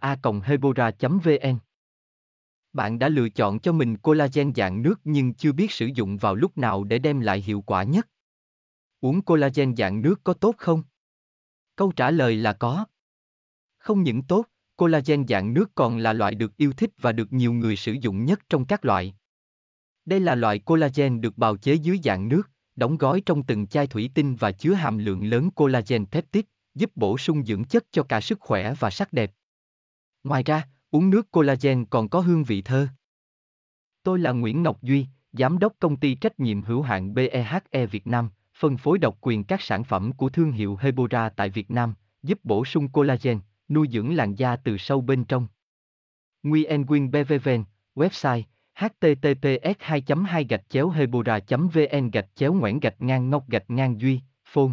a hebora vn bạn đã lựa chọn cho mình collagen dạng nước nhưng chưa biết sử dụng vào lúc nào để đem lại hiệu quả nhất. Uống collagen dạng nước có tốt không? Câu trả lời là có. Không những tốt, collagen dạng nước còn là loại được yêu thích và được nhiều người sử dụng nhất trong các loại. Đây là loại collagen được bào chế dưới dạng nước, đóng gói trong từng chai thủy tinh và chứa hàm lượng lớn collagen peptide, giúp bổ sung dưỡng chất cho cả sức khỏe và sắc đẹp. Ngoài ra, uống nước collagen còn có hương vị thơ. Tôi là Nguyễn Ngọc Duy, Giám đốc công ty trách nhiệm hữu hạn BEHE Việt Nam, phân phối độc quyền các sản phẩm của thương hiệu Hebora tại Việt Nam, giúp bổ sung collagen, nuôi dưỡng làn da từ sâu bên trong. Nguyen Quyên BVVN, website https 2 2 hebora vn gạch chéo ngoãn gạch ngang ngọc gạch ngang duy phone